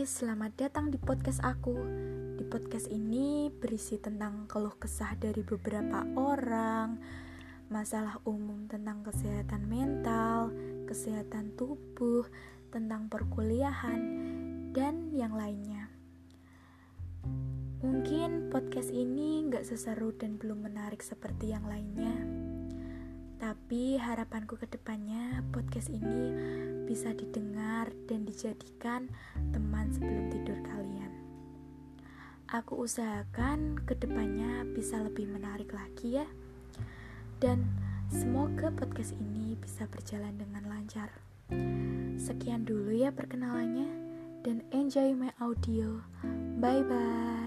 Selamat datang di podcast aku. Di podcast ini berisi tentang keluh kesah dari beberapa orang, masalah umum tentang kesehatan mental, kesehatan tubuh, tentang perkuliahan, dan yang lainnya. Mungkin podcast ini nggak seseru dan belum menarik seperti yang lainnya. Tapi harapanku ke depannya podcast ini bisa didengar dan dijadikan teman sebelum tidur kalian. Aku usahakan ke depannya bisa lebih menarik lagi ya. Dan semoga podcast ini bisa berjalan dengan lancar. Sekian dulu ya perkenalannya dan enjoy my audio. Bye bye.